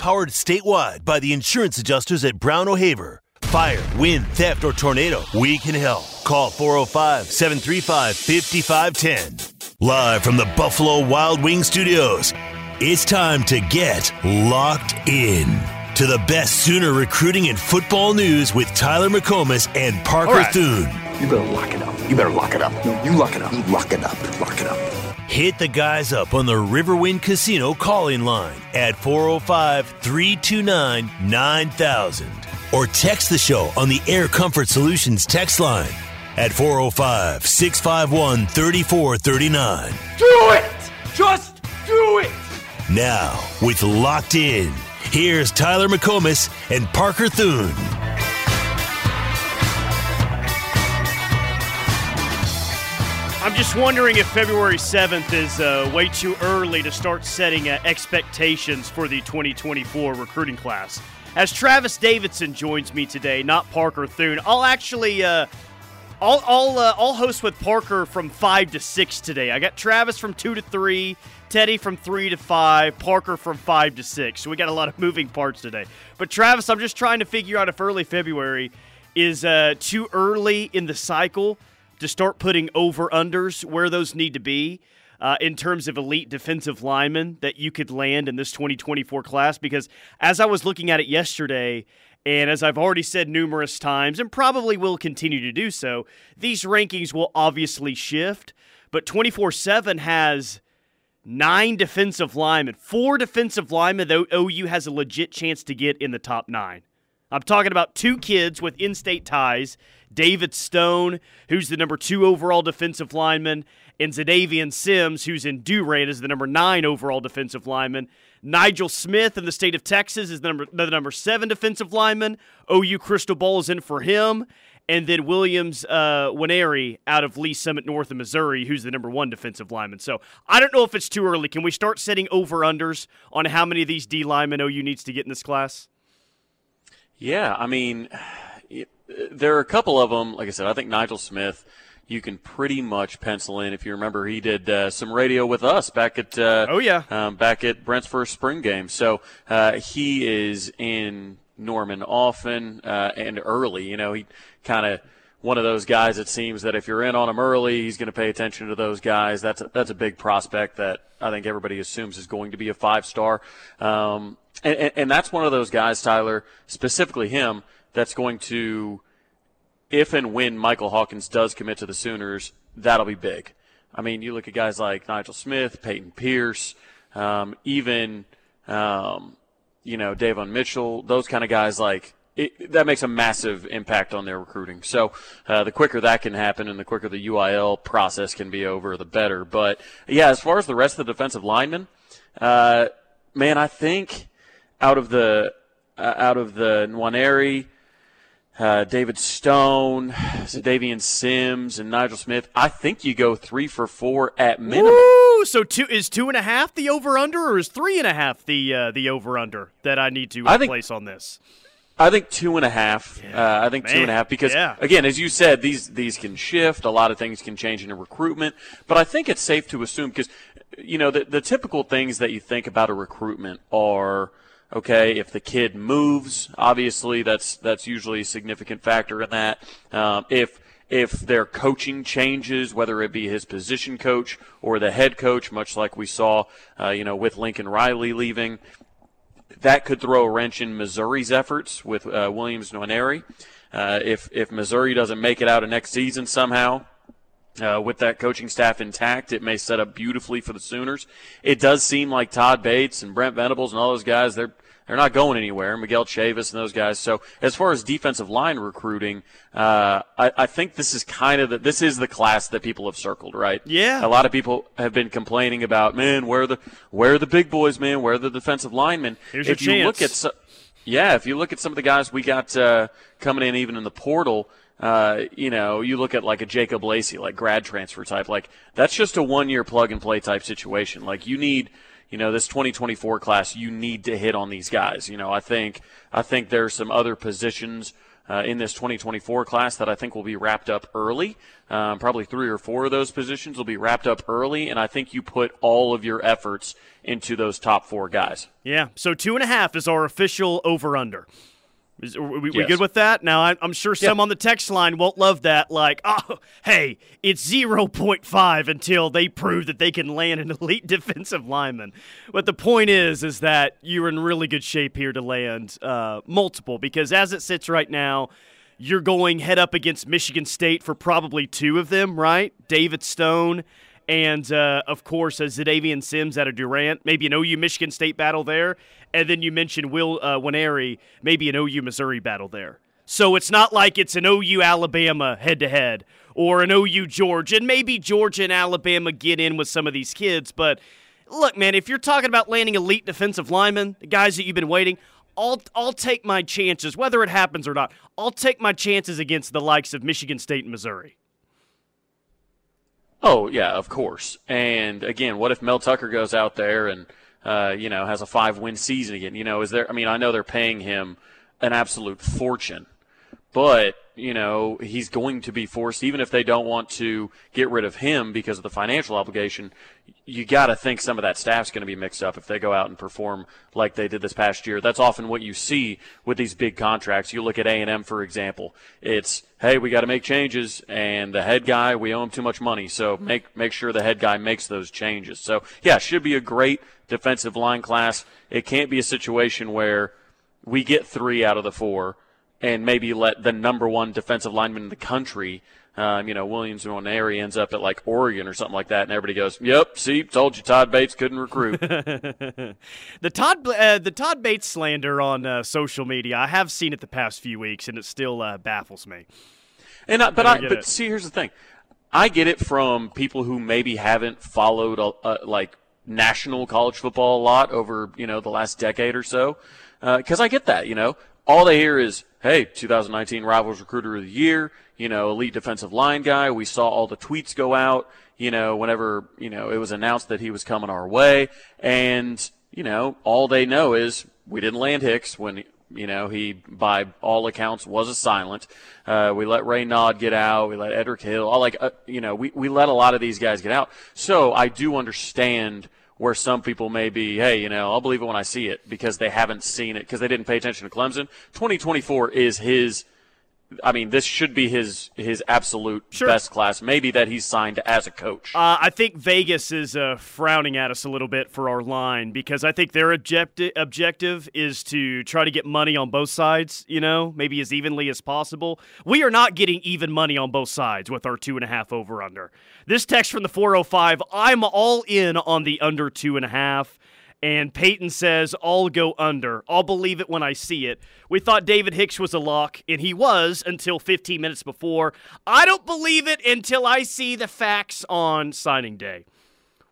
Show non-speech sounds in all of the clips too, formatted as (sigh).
powered statewide by the insurance adjusters at Brown O'Haver. Fire, wind, theft, or tornado, we can help. Call 405 735 5510. Live from the Buffalo Wild Wing Studios, it's time to get locked in to the best Sooner recruiting and football news with Tyler McComas and Parker right. Thune. You better lock it up. You better lock it up. You lock it up. You lock it up. Lock it up. Hit the guys up on the Riverwind Casino calling line at 405 329 9000 or text the show on the Air Comfort Solutions text line at 405 651 3439. Do it! Just do it! Now, with Locked In, here's Tyler McComas and Parker Thune. I'm just wondering if February 7th is uh, way too early to start setting uh, expectations for the 2024 recruiting class. As Travis Davidson joins me today, not Parker Thune, I'll actually. Uh, I'll I'll, uh, I'll host with Parker from five to six today. I got Travis from two to three, Teddy from three to five, Parker from five to six. So we got a lot of moving parts today. But Travis, I'm just trying to figure out if early February is uh, too early in the cycle to start putting over unders where those need to be uh, in terms of elite defensive linemen that you could land in this 2024 class. Because as I was looking at it yesterday, and as I've already said numerous times, and probably will continue to do so, these rankings will obviously shift. But 24 7 has nine defensive linemen, four defensive linemen that OU has a legit chance to get in the top nine. I'm talking about two kids with in state ties David Stone, who's the number two overall defensive lineman, and Zadavian Sims, who's in Durant as the number nine overall defensive lineman. Nigel Smith in the state of Texas is the number, the number seven defensive lineman. OU Crystal Ball is in for him. And then Williams uh, Nwaneri out of Lee Summit North of Missouri, who's the number one defensive lineman. So I don't know if it's too early. Can we start setting over unders on how many of these D linemen OU needs to get in this class? Yeah, I mean, there are a couple of them. Like I said, I think Nigel Smith you can pretty much pencil in. If you remember, he did uh, some radio with us back at uh, oh yeah um, back at Brent's first spring game. So uh, he is in Norman often uh, and early. You know, he kind of one of those guys. It seems that if you're in on him early, he's going to pay attention to those guys. That's a, that's a big prospect that I think everybody assumes is going to be a five star. Um, and, and, and that's one of those guys, Tyler, specifically him, that's going to if and when Michael Hawkins does commit to the Sooners, that'll be big. I mean, you look at guys like Nigel Smith, Peyton Pierce, um, even um, you know Davon Mitchell, those kind of guys. Like it, that makes a massive impact on their recruiting. So uh, the quicker that can happen, and the quicker the UIL process can be over, the better. But yeah, as far as the rest of the defensive linemen, uh, man, I think out of the uh, out of the Nwaneri – uh, David Stone, Zadavian Sims, and Nigel Smith. I think you go three for four at minimum. Woo! So two is two and a half the over under, or is three and a half the uh, the over under that I need to I think, place on this? I think two and a half. Yeah, uh, I think man. two and a half because yeah. again, as you said, these these can shift. A lot of things can change in a recruitment, but I think it's safe to assume because you know the the typical things that you think about a recruitment are Okay, if the kid moves, obviously that's that's usually a significant factor in that. Um, if if their coaching changes, whether it be his position coach or the head coach, much like we saw, uh, you know, with Lincoln Riley leaving, that could throw a wrench in Missouri's efforts with uh, Williams Nwaneri. Uh, if if Missouri doesn't make it out of next season somehow, uh, with that coaching staff intact, it may set up beautifully for the Sooners. It does seem like Todd Bates and Brent Venables and all those guys, they're they're not going anywhere. Miguel Chavis and those guys. So as far as defensive line recruiting, uh, I, I, think this is kind of the, this is the class that people have circled, right? Yeah. A lot of people have been complaining about, man, where are the where are the big boys, man? Where are the defensive linemen? Here's if your you chance. look at, so, yeah, if you look at some of the guys we got uh, coming in, even in the portal. Uh, you know, you look at like a Jacob Lacey, like grad transfer type, like that's just a one year plug and play type situation. Like you need you know, this 2024 class, you need to hit on these guys. You know, I think I think there's some other positions uh, in this 2024 class that I think will be wrapped up early. Um, probably three or four of those positions will be wrapped up early, and I think you put all of your efforts into those top four guys. Yeah, so two and a half is our official over under. Is, we, we Yes. good with that? Now, I, I'm sure some Yeah. on the text line won't love that. Like, oh, hey, it's 0.5 until they prove that they can land an elite (laughs) defensive lineman. But the point is, is that you're in really good shape here to land uh, multiple because as it sits right now, you're going head up against Michigan State for probably two of them, right? David Stone and uh, of course uh, Zadavian Sims out of Durant. Maybe an OU Michigan State battle there, and then you mentioned Will uh, Nwaneri, maybe an OU Missouri battle there. So it's not like it's an OU Alabama head to head or an OU Georgia, and maybe Georgia and Alabama get in with some of these kids. But look, man, if you're talking about landing elite defensive linemen, the guys that you've been waiting. I'll, I'll take my chances, whether it happens or not. I'll take my chances against the likes of Michigan State and Missouri. Oh yeah, of course. And again, what if Mel Tucker goes out there and uh, you know has a five win season again? You know, is there? I mean, I know they're paying him an absolute fortune, but you know he's going to be forced, even if they don't want to get rid of him because of the financial obligation. You got to think some of that staff's going to be mixed up if they go out and perform like they did this past year. That's often what you see with these big contracts. You look at A and M, for example. It's hey, we got to make changes, and the head guy, we owe him too much money, so mm-hmm. make make sure the head guy makes those changes. So yeah, it should be a great defensive line class. It can't be a situation where we get three out of the four and maybe let the number one defensive lineman in the country, um, you know, Williams Nwaneri ends up at like Oregon or something like that, and everybody goes, "Yep, see, told you Todd Bates couldn't recruit." (laughs) The Todd uh, the Todd Bates slander on uh, social media, I have seen it the past few weeks, and it still uh, baffles me. And I, but I I, but it. see, here's the thing. I get it from people who maybe haven't followed like national college football a lot over you know the last decade or so, because I get that. You know, all they hear is, "Hey, 2019 Rivals Recruiter of the Year." You know, elite defensive line guy. We saw all the tweets go out. You know, whenever you know it was announced that he was coming our way, and you know, all they know is we didn't land Hicks when you know, he, by all accounts, was a silent. Uh, we let Ray Nod get out. We let Edric Hill. All like, uh, you know, we, we let a lot of these guys get out. So I do understand where some people may be, hey, you know, I'll believe it when I see it because they haven't seen it because they didn't pay attention to Clemson. 2024 is his. I mean, this should be his his absolute Sure. best class. Maybe that he's signed as a coach. Uh, I think Vegas is uh, frowning at us a little bit for our line because I think their objective objective is to try to get money on both sides. You know, maybe as evenly as possible. We are not getting even money on both sides with our two and a half over under. This text from the 405. I'm all in on the under two and a half. And Peyton says, I'll go under. I'll believe it when I see it. We thought David Hicks was a lock, and he was until 15 minutes before. I don't believe it until I see the fax on signing day.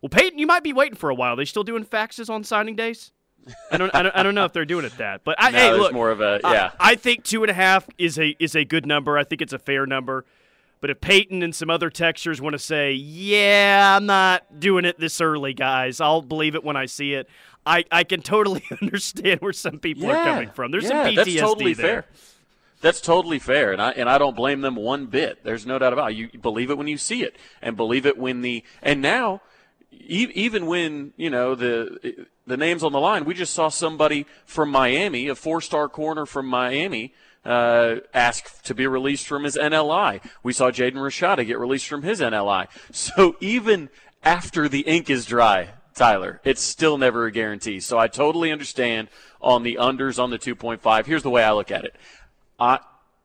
Well, Peyton, you might be waiting for a while. Are They still doing faxes on signing days? I don't, I don't, I don't know if they're doing it that, but I, (laughs) No, hey, look, more of a- I- yeah. I, think two and a half is a is a good number. I think it's a fair number. But if Peyton and some other textures want to say, yeah, I'm not doing it this early, guys, I'll believe it when I see it. I, I can totally (laughs) understand where some people are coming from. There's yeah, some PTSD that's totally there. fair. That's totally fair, and I and I don't blame them one bit. There's no doubt about it. You believe it when you see it, and believe it when the and now, e- even when you know the the names on the line, we just saw somebody from Miami, a four star corner from Miami. Uh, ask to be released from his NLI. We saw Jaden Rashada get released from his NLI. So even after the ink is dry, Tyler, it's still never a guarantee. So I totally understand on the unders on the 2.5. Here's the way I look at it. I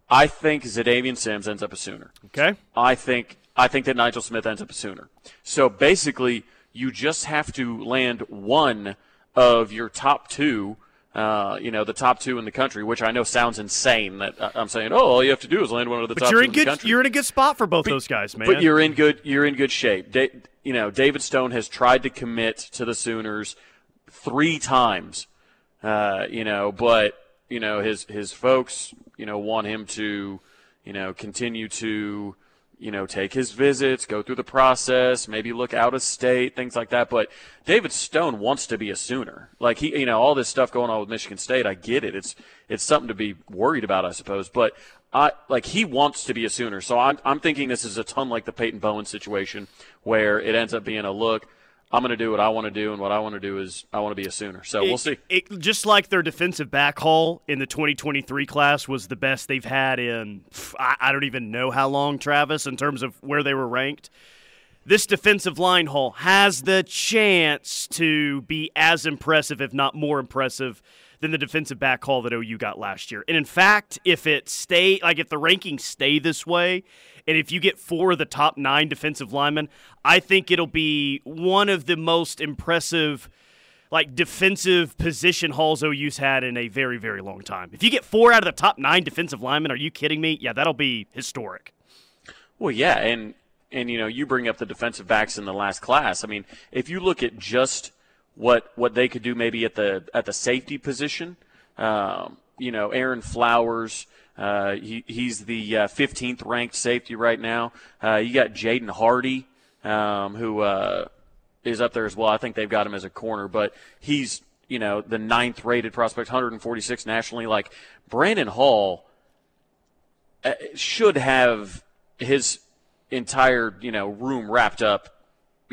I think Zadavian Sims ends up a Sooner. Okay? I think I think that Nigel Smith ends up a Sooner. So basically, you just have to land one of your top two. Uh, you know, the top two in the country, which I know sounds insane. That I- I'm saying, oh, all you have to do is land one of the But top you're two in in the good country. you're in a good spot for both those guys, man. But you're in good you're in good shape. Da- you know, David Stone has tried to commit to the Sooners three times. Uh, you know, but you know his his folks, you know, want him to, you know, continue to you know, take his visits, go through the process, maybe look out of state, things like that. But David Stone wants to be a Sooner. Like he, you know, all this stuff going on with Michigan State, I get it. It's it's something to be worried about, I suppose. But I like he wants to be a Sooner. So I'm I'm thinking this is a ton like the Peyton Bowen situation, where it ends up being a look. I'm going to do what I want to do, and what I want to do is I want to be a Sooner. So it, we'll see. It, just like their defensive back haul in the 2023 class was the best they've had in I, I don't even know how long, Travis, in terms of where they were ranked. This defensive line haul has the chance to be as impressive, if not more impressive, than the defensive back haul that OU got last year. And in fact, if it stay like if the rankings stay this way, and if you get four of the top nine defensive linemen, I think it'll be one of the most impressive like defensive position hauls OU's had in a very, very long time. If you get four out of the top nine defensive linemen, are you kidding me? Yeah, that'll be historic. Well, yeah, and and you know, you bring up the defensive backs in the last class. I mean, if you look at just what what they could do maybe at the at the safety position, um, you know, Aaron Flowers, uh, he, he's the uh, 15th ranked safety right now. Uh, you got Jaden Hardy, um, who uh, is up there as well. I think they've got him as a corner, but he's you know the ninth rated prospect, 146 nationally. Like Brandon Hall uh, should have his entire you know room wrapped up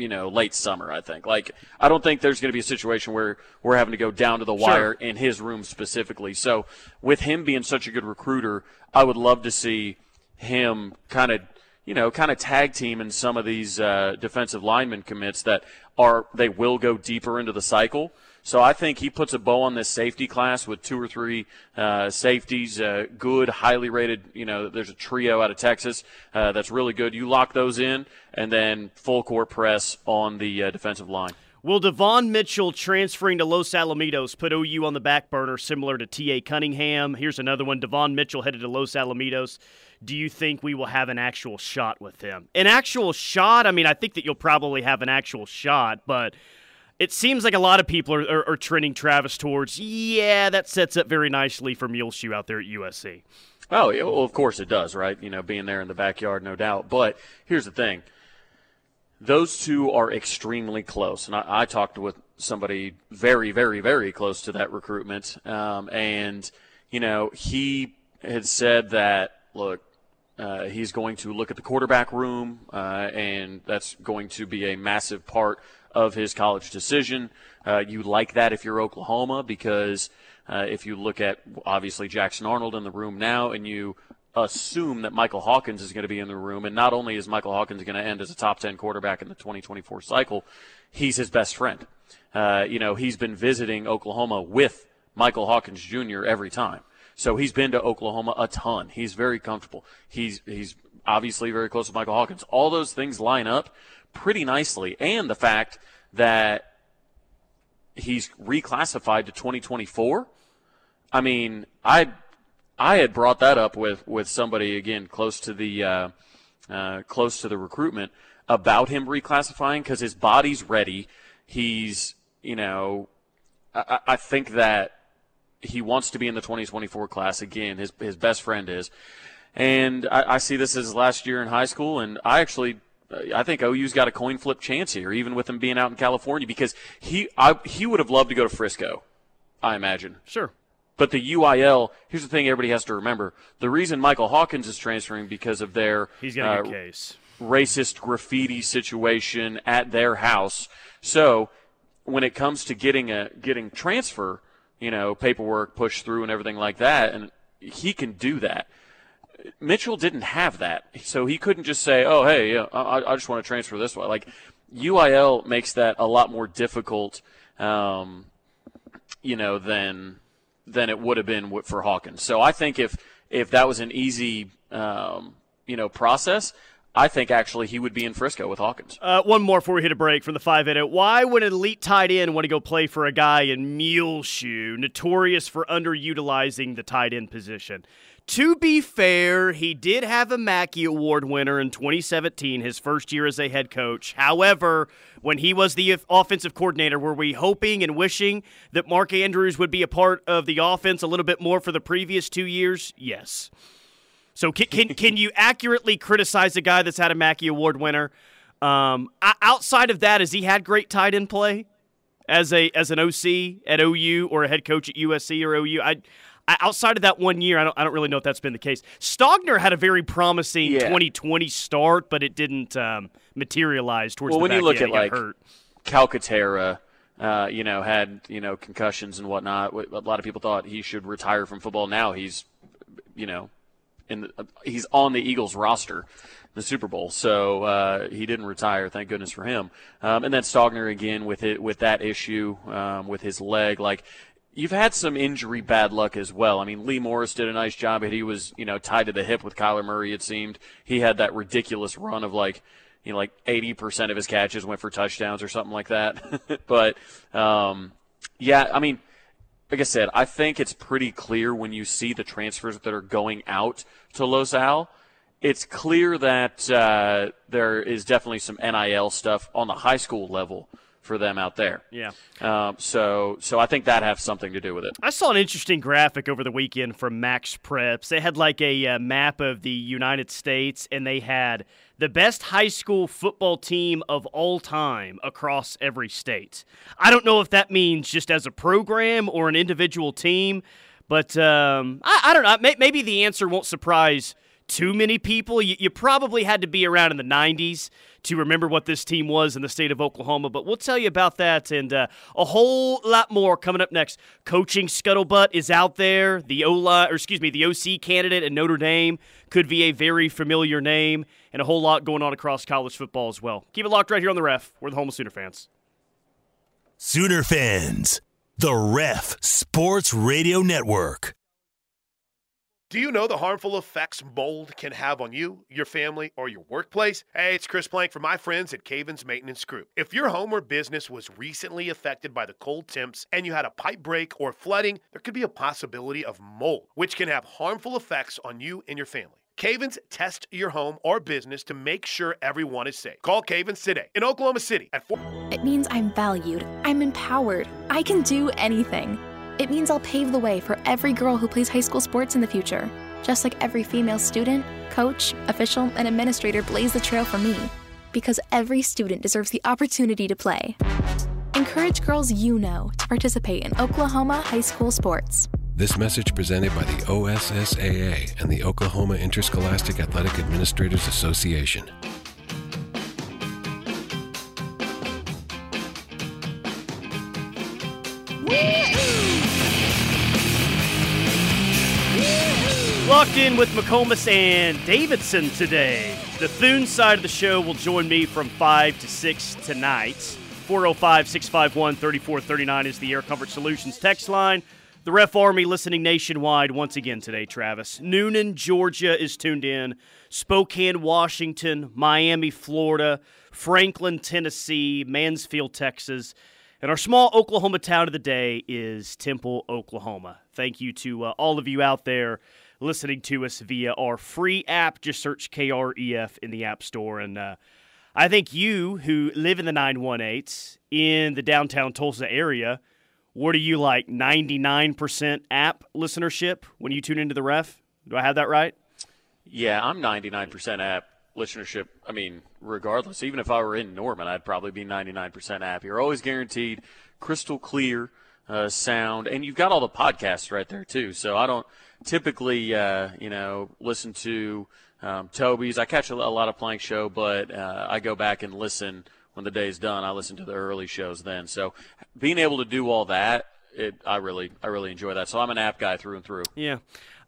you know, late summer, I think. Like, I don't think there's going to be a situation where we're having to go down to the wire sure. in his room specifically. So, with him being such a good recruiter, I would love to see him kind of, you know, kind of tag team in some of these uh, defensive lineman commits that are, they will go deeper into the cycle. So I think he puts a bow on this safety class with two or three uh, safeties, uh, good, highly rated. You know, there's a trio out of Texas uh, that's really good. You lock those in, and then full court press on the uh, defensive line. Will Devon Mitchell transferring to Los Alamitos put OU on the back burner, similar to T.A. Cunningham? Here's another one. Devon Mitchell headed to Los Alamitos. Do you think we will have an actual shot with him? An actual shot? I mean, I think that you'll probably have an actual shot, but it seems like a lot of people are, are, are, trending Travis towards, yeah, that sets up very nicely for Muleshoe out there at USC. Oh, well, of course it does, right? You know, being there in the backyard, no doubt. But here's the thing those two are extremely close. And I, I talked with somebody very, very, very close to that recruitment. Um, and, you know, he had said that, look, uh, he's going to look at the quarterback room, uh, and that's going to be a massive part of his college decision. Uh, you like that if you're Oklahoma because uh, if you look at obviously Jackson Arnold in the room now and you assume that Michael Hawkins is going to be in the room, and not only is Michael Hawkins going to end as a top 10 quarterback in the 2024 cycle, he's his best friend. Uh, you know, he's been visiting Oklahoma with Michael Hawkins Jr. every time. So he's been to Oklahoma a ton. He's very comfortable. He's he's obviously very close to Michael Hawkins. All those things line up pretty nicely, and the fact that he's reclassified to 2024. I mean, I I had brought that up with with somebody again close to the uh, uh, close to the recruitment about him reclassifying because his body's ready. He's you know, I, I think that he wants to be in the 2024 class again. His his best friend is, and I, I see this as last year in high school, and I actually I think OU's got a coin flip chance here, even with him being out in California, because he I, he would have loved to go to Frisco, I imagine. Sure. But the UIL, here's the thing everybody has to remember. The reason Michael Hawkins is transferring because of their He's got a uh, case. racist graffiti situation at their house. So when it comes to getting a getting transfer, you know, paperwork pushed through and everything like that, and he can do that. Mitchell didn't have that, so he couldn't just say, "Oh, hey, yeah, I, I just want to transfer this way." Like UIL makes that a lot more difficult, um, you know, than than it would have been for Hawkins. So I think if if that was an easy, um, you know, process, I think actually he would be in Frisco with Hawkins. Uh, one more before we hit a break from the five minute. Why would an elite tight end want to go play for a guy in Muleshoe, notorious for underutilizing the tight end position? To be fair, he did have a Mackey Award winner in 2017, his first year as a head coach. However, when he was the offensive coordinator, were we hoping and wishing that Mark Andrews would be a part of the offense a little bit more for the previous two years? Yes. So can can, (laughs) can you accurately criticize a guy that's had a Mackey Award winner? Um, outside of that, has he had great tight end play as a as an OC at OU or a head coach at USC or OU? I, I outside of that one year, I don't I don't really know if that's been the case. Stogner had a very promising yeah. 2020 start, but it didn't um, materialize towards. Well, the when back you look end, at like hurt. Calcaterra. Uh, you know, had you know concussions and whatnot. A lot of people thought he should retire from football. Now he's, you know, in the, he's on the Eagles roster, the Super Bowl. So uh, he didn't retire. Thank goodness for him. Um, and then Stogner again with it with that issue um, with his leg. Like you've had some injury bad luck as well. I mean, Lee Morris did a nice job, he was you know tied to the hip with Kyler Murray. It seemed he had that ridiculous run of like you know like 80% of his catches went for touchdowns or something like that. (laughs) but um, yeah, I mean like I said, I think it's pretty clear when you see the transfers that are going out to Los Al. It's clear that uh, there is definitely some NIL stuff on the high school level for them out there. Yeah. Um, so so I think that has something to do with it. I saw an interesting graphic over the weekend from Max Preps. They had like a uh, map of the United States, and they had the best high school football team of all time across every state. I don't know if that means just as a program or an individual team, but um, I, I, don't know. Maybe the answer won't surprise too many people. You, you, probably had to be around in the 90s to remember what this team was in the state of Oklahoma, but we'll tell you about that and uh, a whole lot more coming up next. Coaching scuttlebutt is out there. The Ola, or excuse me, the OC candidate at Notre Dame could be a very familiar name, and a whole lot going on across college football as well. Keep it locked right here on the Ref. We're the home of Sooner fans. Sooner fans, the Ref Sports Radio Network. Do you know the harmful effects mold can have on you, your family, or your workplace? Hey, it's Chris Plank from my friends at Cavens Maintenance Group. If your home or business was recently affected by the cold temps and you had a pipe break or flooding, there could be a possibility of mold, which can have harmful effects on you and your family. Cavens test your home or business to make sure everyone is safe. Call Cavens today in Oklahoma City at 4. It means I'm valued, I'm empowered, I can do anything. It means I'll pave the way for every girl who plays high school sports in the future, just like every female student, coach, official, and administrator blaze the trail for me. Because every student deserves the opportunity to play. Encourage girls you know to participate in Oklahoma high school sports. This message presented by the OSSAA and the Oklahoma Interscholastic Athletic Administrators Association. Locked in with McComas and Davidson today. The Thune side of the show will join me from 5 to 6 tonight. 405 651 3439 is the Air Comfort Solutions text line. The Ref Army listening nationwide once again today, Travis. Newnan, Georgia is tuned in. Spokane, Washington, Miami, Florida, Franklin, Tennessee, Mansfield, Texas. And our small Oklahoma town of the day is Temple, Oklahoma. Thank you to uh, all of you out there listening to us via our free app. Just search KREF in the App Store. And uh, I think you who live in the 918 in the downtown Tulsa area, what are you like, 99% app listenership when you tune into the ref? Do I have that right? Yeah, I'm 99% app listenership. I mean, regardless, even if I were in Norman, I'd probably be 99% app. You're always guaranteed crystal clear uh, sound, and you've got all the podcasts right there too. So I don't typically, uh, you know, listen to um, Toby's. I catch a, a, lot of Plank Show, but uh, I go back and listen when the day's done. I listen to the early shows then. So being able to do all that, it, I really, I really enjoy that. So I'm an app guy through and through. Yeah.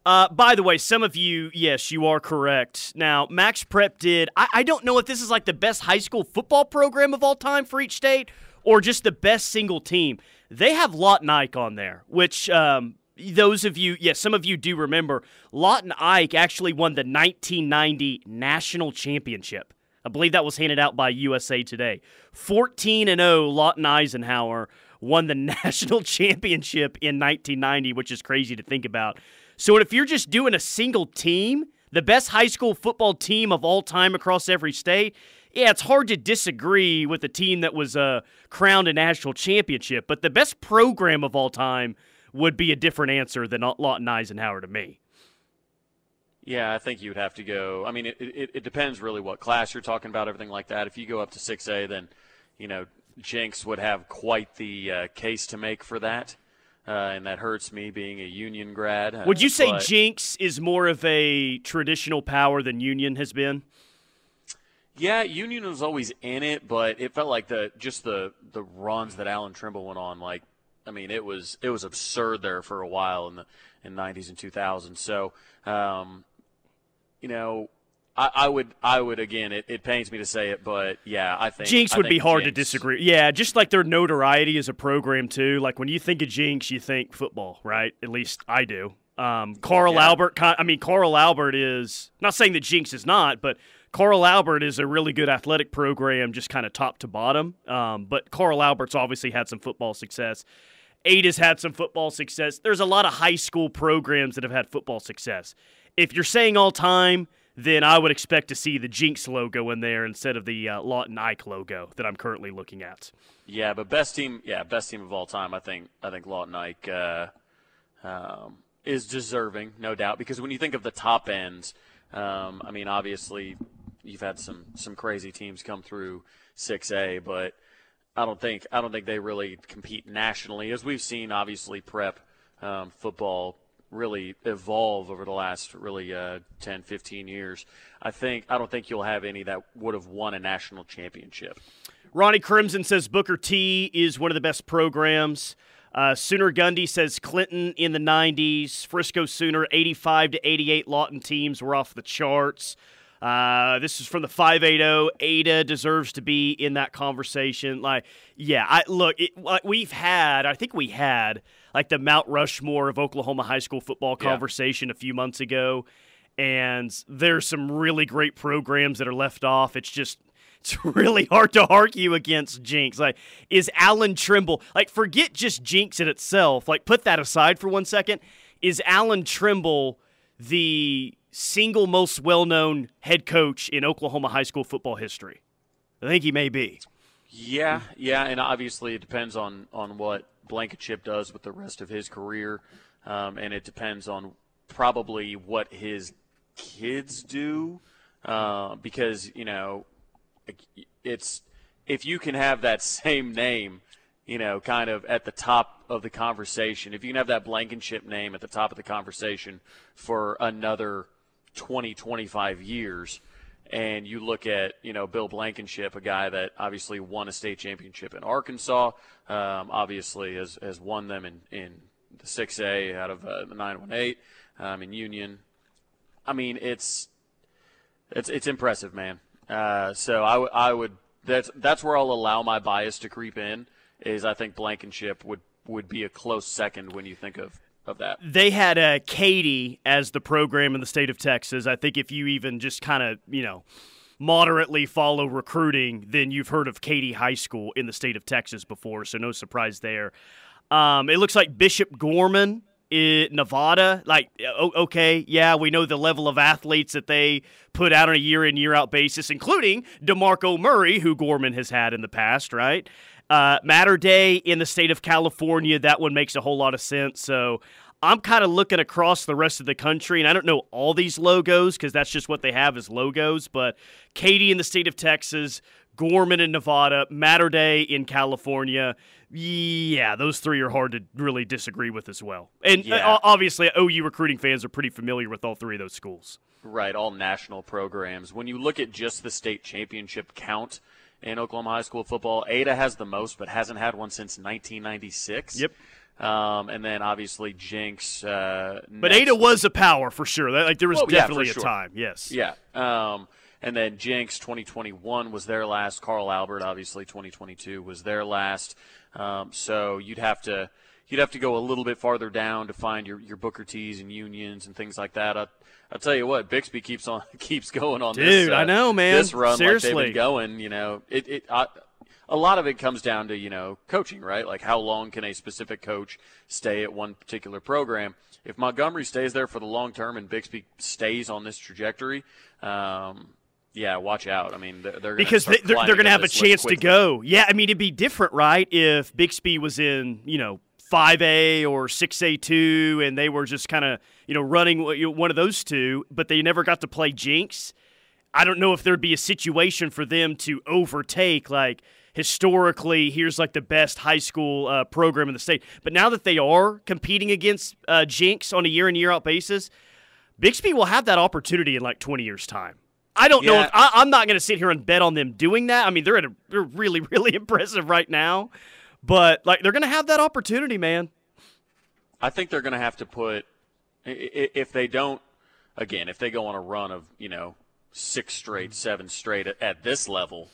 Uh, by the way, some of you, yes, you are correct. Now, Max Prep did. I, I don't know if this is like the best high school football program of all time for each state or just the best single team. They have Lawton Ike on there, which um, those of you, yes, some of you do remember, Lawton Ike actually won the 1990 national championship. I believe that was handed out by USA Today. 14 and 0, Lawton Eisenhower won the (laughs) national championship in 1990, which is crazy to think about. So if you're just doing a single team, the best high school football team of all time across every state, yeah, it's hard to disagree with a team that was uh, crowned a national championship. But the best program of all time would be a different answer than Lawton Eisenhower to me. Yeah, I think you would have to go. I mean, it, it, it depends really what class you're talking about, everything like that. If you go up to 6A, then, you know, Jenks would have quite the uh, case to make for that. Uh, and that hurts me being a Union grad. Would you say Jenks is more of a traditional power than Union has been? Yeah, Union was always in it, but it felt like the just the the runs that Allan Trimble went on. Like, I mean, it was it was absurd there for a while in the in '90s and 2000s. So, um, you know, I, I would I would again. It, it pains me to say it, but yeah, I think Jenks would be think hard to disagree. Yeah, just like their notoriety as a program too. Like when you think of Jenks, you think football, right? At least I do. Um, Carl Yeah. Albert. I mean, Carl Albert is not saying that Jenks is not, but Carl Albert is a really good athletic program, just kind of top to bottom. Um, but Carl Albert's obviously had some football success. Ada's had some football success. There's a lot of high school programs that have had football success. If you're saying all time, then I would expect to see the Jenks logo in there instead of the uh, Lawton Ike logo that I'm currently looking at. Yeah, but best team, yeah, best team of all time. I think I think Lawton Ike uh, um, is deserving, no doubt, because when you think of the top ends, um, I mean, obviously you've had some some crazy teams come through 6A, but I don't think I don't think they really compete nationally, as we've seen. Obviously, prep um, football really evolve over the last really uh, 10, 15 years. I think I don't think you'll have any that would have won a national championship. Ronnie Crimson says Booker T is one of the best programs. Uh, Sooner Gundy says Clinton in the 90s. Frisco Sooner 85 to 88 Lawton teams were off the charts. Uh, this is from the 580. Ada deserves to be in that conversation. Like, yeah, I look. It, like we've had, I think we had like the Mount Rushmore of Oklahoma high school football Yeah. conversation a few months ago, and there's some really great programs that are left off. It's just (laughs) it's really hard to argue against Jenks. Like, is Allan Trimble like forget just Jenks in itself? Like, put that aside for one second. Is Allan Trimble the single most well-known head coach in Oklahoma high school football history? I think he may be. Yeah, yeah, and obviously it depends on on what Blankenship does with the rest of his career, um, and it depends on probably what his kids do, uh, because you know, it's if you can have that (laughs) same name, you know, kind of at the top of the conversation. If you can have that Blankenship name at the top of the conversation for another 20, 25 years, and you look at, you know, Bill Blankenship, a guy that obviously won a state championship in Arkansas, um, obviously has, has won them in, in the 6A out of uh, the 918 um, in Union. I mean, it's it's it's impressive, man. Uh, so I, w- I would that's that's where I'll allow my bias to creep in. Is I think Blankenship would would be a close second when you think of of that. They had uh, Katy as the program in the state of Texas. I think if you even just kind of, you know, moderately follow recruiting, then you've heard of Katy High School in the state of Texas before, so no surprise there. Um, it looks like Bishop Gorman Nevada. Like, okay, yeah, we know the level of athletes that they put out on a year in, year out basis, including DeMarco Murray, who Gorman has had in the past, right? Uh, Mater Dei in the state of California, that one makes a whole lot of sense. So I'm kind of looking across the rest of the country, and I don't know all these logos because that's just what they have as logos. But Katy in the state of Texas, Gorman in Nevada, Mater Dei in California. Yeah, those three are hard to really disagree with as well. And uh, Yeah. obviously, OU recruiting fans are pretty familiar with all three of those schools. Right, all national programs. When you look at just the state championship count in Oklahoma high school football, Ada has the most, but hasn't had one since 1996. Yep. Um, and then obviously Jenks. Uh, But Ada was a power for sure. That- Like there was yeah, definitely a sure. time. Yes. Yeah. Um, and then Jenks 2021 was their last. Carl Albert obviously 2022 was their last. Um, so you'd have to you'd have to go a little bit farther down to find your, your Booker T's and unions and things like that. I, I'll tell you what, Bixby keeps on (laughs) keeps going on this. Dude, uh, I know, man. This run like they've been going. You know, it it. I, a lot of it comes down to you know coaching, right? Like how long can a specific coach stay at one particular program? If Montgomery stays there for the long term and Bixby stays on this trajectory, um, yeah, watch out. I mean, they're, they're because they, they're, they're going to have a this chance to go. Yeah, I mean, it'd be different, right? If Bixby was in, you know, 5A or 6A2, and they were just kind of you know running one of those two, but they never got to play Jenks. I don't know if there'd be a situation for them to overtake like historically here's like the best high school uh, program in the state. But now that they are competing against uh, Jenks on a year in year out basis, Bixby will have that opportunity in like 20 years time. I don't yeah. know if I, am not going to sit here and bet on them doing that. I mean, they're at a, they're really (laughs) really impressive right now, but like they're going to have that opportunity, man. I think they're going to have to put if they don't again if they go on a run of you know six straight, seven straight at, this level,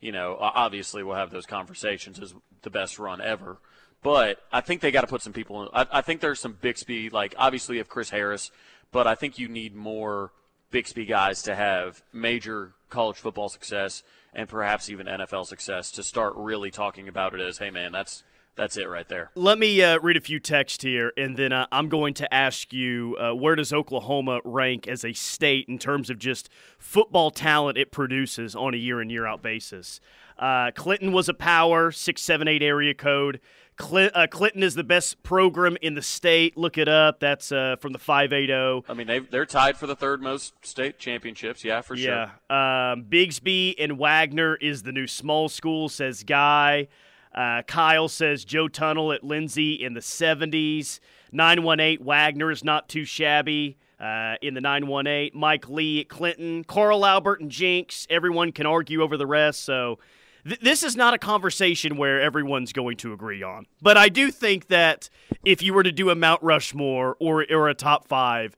you know, obviously we'll have those conversations as the best run ever. But I think they got to put some people in. I, I think there's some Bixby, like obviously have Chris Harris, but I think you need more Bixby guys to have major college football success and perhaps even NFL success to start really talking about it as, hey man, that's that's it right there. Let me uh, read a few texts here, and then uh, I'm going to ask you uh, where does Oklahoma rank as a state in terms of just football talent it produces on a year in year out basis. Uh, Clinton was a power, six seven eight area code. Uh, Clinton is the best program in the state. Look it up. That's uh, from the 580. I mean, they they're tied for the third most state championships. Yeah, for sure. Yeah. Um, Bixby and Wagoner is the new small school, says Guy. Uh, Kyle says Joe Tunnel at Lindsay in the 70s. 918 Wagoner is not too shabby uh, in the 918. Mike Lee at Clinton. Carl Albert and Jenks. Everyone can argue over the rest. So th- this is not a conversation where everyone's going to agree on. But I do think that if you were to do a Mount Rushmore or, or a top five,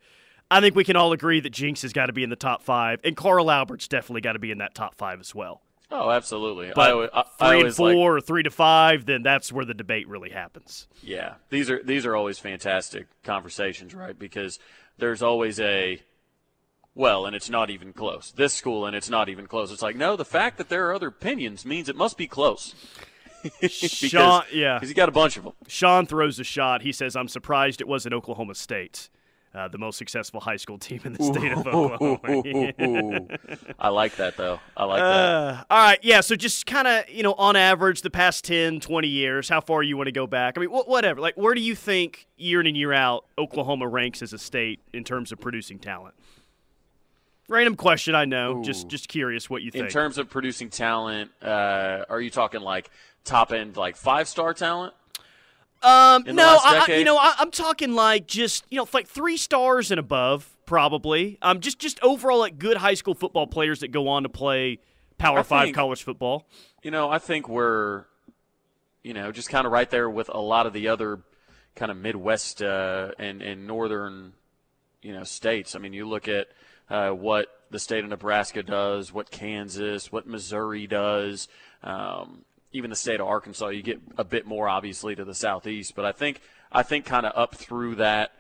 I think we can all agree that Jenks has got to be in the top five, and Carl Albert's definitely got to be in that top five as well. Oh, absolutely. But I, I, three and four like, or three to five, then that's where the debate really happens. Yeah, these are these are always fantastic conversations, right? Because there's always a well, and it's not even close. This school, and it's not even close. It's like no, the fact that there are other opinions means it must be close. (laughs) because, Sean, yeah, because you got a bunch of them. Sean throws a shot. He says, "I'm surprised it wasn't Oklahoma State." uh, the most successful high school team in the state of (laughs) Oklahoma. I like that, though. I like uh, that. All right, yeah. So just kind of, you know, on average, the past 10, 20 years, how far you want to go back? I mean, wh- whatever. Like, where do you think year in and year out Oklahoma ranks as a state in terms of producing talent? Random question, I know. Ooh. Just just curious what you think. In terms of producing talent, uh, are you talking like top end, like five star talent? Um, no, I, you know, I, am talking like just you know, like three stars and above, probably. Um, just just overall like good high school football players that go on to play Power I Five think, college football. You know, I think we're, you know, just kind of right there with a lot of the other kind of Midwest uh, and and northern, you know, states. I mean, you look at uh, what the state of Nebraska does, what Kansas, what Missouri does. Um, even the state of Arkansas, you get a bit more obviously to the southeast, but I think I think kind of up through that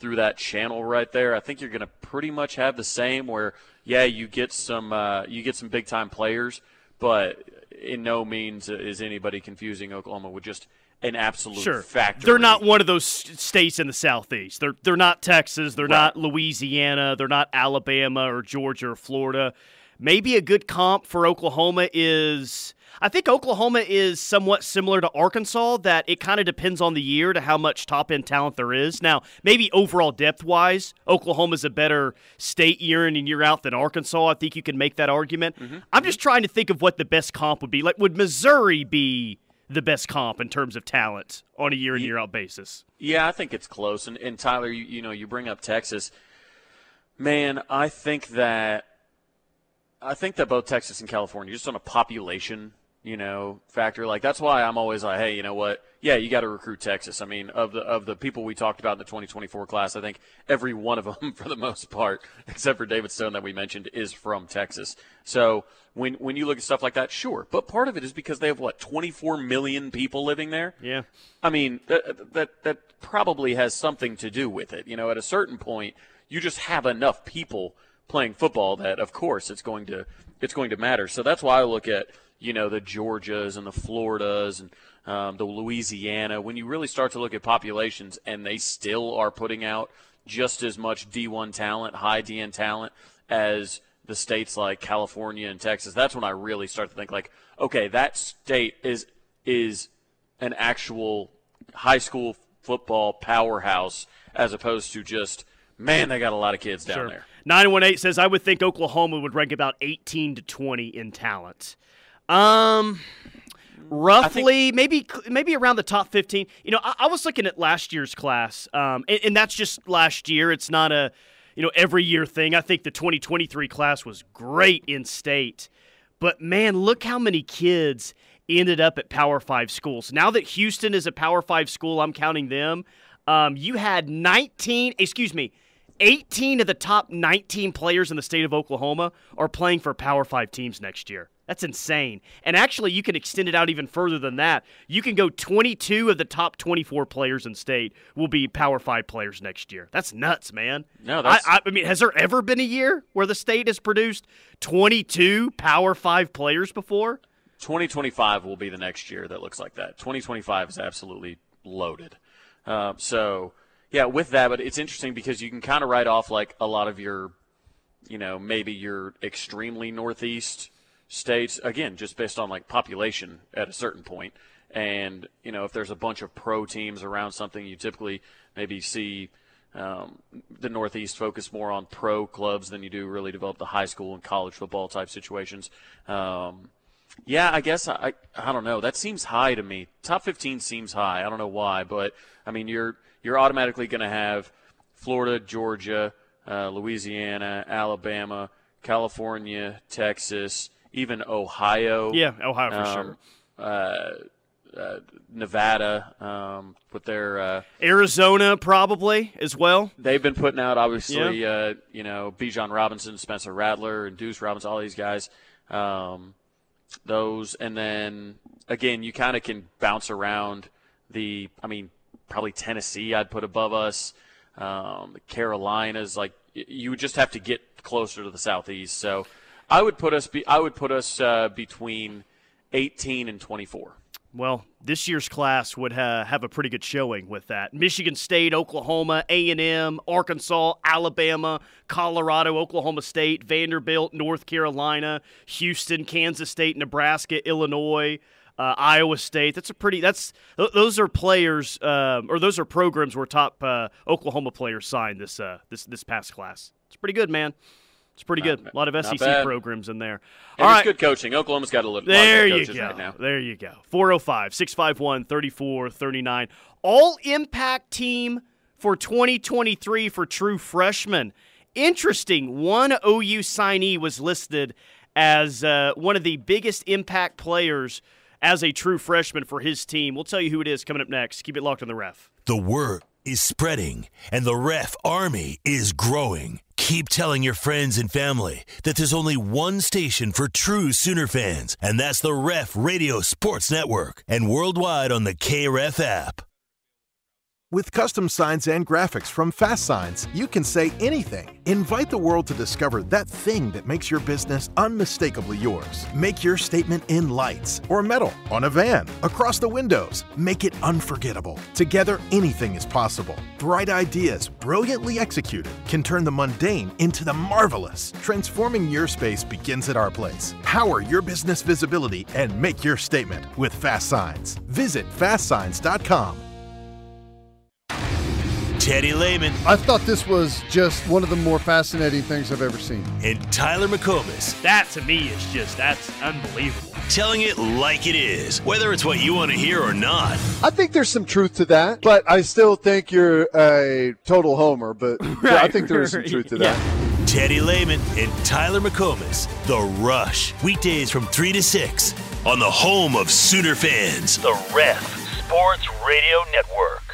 through that channel right there, I think you're going to pretty much have the same. Where yeah, you get some uh, you get some big time players, but in no means is anybody confusing Oklahoma with just an absolute sure. factory. They're not one of those states in the southeast. They're they're not Texas. They're right. not Louisiana. They're not Alabama or Georgia or Florida. Maybe a good comp for Oklahoma is I think Oklahoma is somewhat similar to Arkansas, that it kind of depends on the year to how much top end talent there is. Now, maybe overall depth wise, Oklahoma's a better state year in and year out than Arkansas. I think you can make that argument. Mm-hmm. I'm just trying to think of what the best comp would be. Like, would Missouri be the best comp in terms of talent on a year in year out basis? Yeah, I think it's close. And, and Tyler, you, you know, you bring up Texas. Man, I think that I think that both Texas and California, just on a population you know, factor. Like that's why I'm always like, hey, you know what? Yeah, you got to recruit Texas. I mean, of the of the people we talked about in the 2024 class, I think every one of them, (laughs) for the most part, except for David Stone that we mentioned, is from Texas. So when when you look at stuff like that, sure. But part of it is because they have what 24 million people living there. Yeah. I mean, that that that probably has something to do with it. You know, at a certain point, you just have enough people playing football that, of course, it's going to it's going to matter. So that's why I look at you know, the Georgias and the Floridas and um, the Louisiana, when you really start to look at populations and they still are putting out just as much D1 talent, high DN talent, as the states like California and Texas, that's when I really start to think like, okay, that state is is an actual high school football powerhouse as opposed to just man, they got a lot of kids down Sure. there. 918 says, I would think Oklahoma would rank about 18 to 20 in talent. Um, roughly, maybe maybe around the top 15. You know, I, I was looking at last year's class, um, and, and that's just last year. It's not a, you know, every year thing. I think the 2023 class was great in state. But man, look how many kids ended up at Power Five schools. Now that Houston is a Power Five school, I'm counting them. Um, you had 19, excuse me, 18 of the top 19 players in the state of Oklahoma are playing for Power Five teams next year. That's insane. And actually, you can extend it out even further than that. You can go 22 of the top 24 players in state will be Power Five players next year. That's nuts, man. No, that's- I, I, I mean, has there ever been a year where the state has produced 22 Power Five players before? 2025 will be the next year that looks like that. 2025 is absolutely loaded. Um, so, yeah, with that, but it's interesting because you can kind of write off like a lot of your, you know, maybe your extremely northeast states, again, just based on like population at a certain point. And, you know, if there's a bunch of pro teams around something, you typically maybe see um, the Northeast focus more on pro clubs than you do really develop the high school and college football type situations. Um, yeah, I guess I, I don't know. That seems high to me. Top 15 seems high. I don't know why, but I mean you're you're automatically going to have Florida, Georgia, uh, Louisiana, Alabama, California, Texas, even Ohio. Yeah, Ohio for um, sure. Uh, uh, Nevada um, with their uh, Arizona probably as well. they've been putting out obviously uh, you know Bijan Robinson, Spencer Rattler, and Deuce Robinson, all these guys. Um, those and then again you kind of can bounce around the I mean probably Tennessee I'd put above us. Um, Carolinas like you would just have to get closer to the southeast. So I would put us be I would put us uh, between 18 and 24. Well, this year's class would uh, have a pretty good showing with that. Michigan State, Oklahoma, A&M, Arkansas, Alabama, Colorado, Oklahoma State, Vanderbilt, North Carolina, Houston, Kansas State, Nebraska, Illinois, uh, Iowa State. That's a pretty. That's th- those are players, um, or those are programs where top uh, Oklahoma players signed this uh, this this past class. It's pretty good, man. It's pretty Not good. A lot of SEC bad. programs in there. All good coaching. Oklahoma's got a little There lot of you coaches go. right now. There you go. 405 651 3439. All impact team for 2023 for true freshmen. Interesting. One OU signee was listed as uh, one of the biggest impact players as a true freshman for his team. We'll tell you who it is coming up next. Keep it locked on the ref. The word is spreading, and the ref army is growing. Keep telling your friends and family that there's only one station for true Sooner fans, and that's the Ref Radio Sports Network, and worldwide on the KREF app. With custom signs and graphics from Fast Signs, you can say anything. Invite the world to discover that thing that makes your business unmistakably yours. Make your statement in lights or metal, on a van, across the windows. Make it unforgettable. Together, anything is possible. Bright ideas, brilliantly executed, can turn the mundane into the marvelous. Transforming your space begins at our place. Power your business visibility and make your statement with Fast Signs. Visit fastsigns.com. Teddy Lehman I thought this was just one of the more fascinating things I've ever seen. and Tyler McComas That to me is just, that's unbelievable. telling it like it is, whether it's what you want to hear or not. I think there's some truth to that, but I still think you're a total homer. But (laughs) yeah, I think there is some truth to that. Teddy Lehman and Tyler McComas, The Rush. Weekdays from 3 to 6 on the home of Sooner fans, The Ref Sports Radio Network.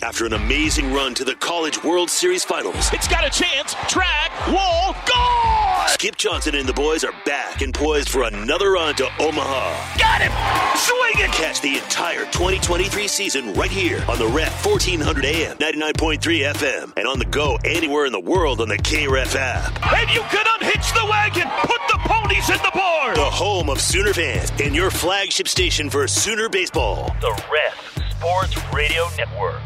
After an amazing run to the College World Series finals, It's got a chance. Track, wall, gone! Skip Johnson and the boys are back and poised for another run to Omaha. Got him! Swing it! Catch the entire 2023 season right here on the Ref 1400 AM, 99.3 FM, and on the go anywhere in the world on the KREF app. And you can unhitch the wagon! Put the ponies in the barn! The home of Sooner fans and your flagship station for Sooner baseball. The Ref Sports Radio Network.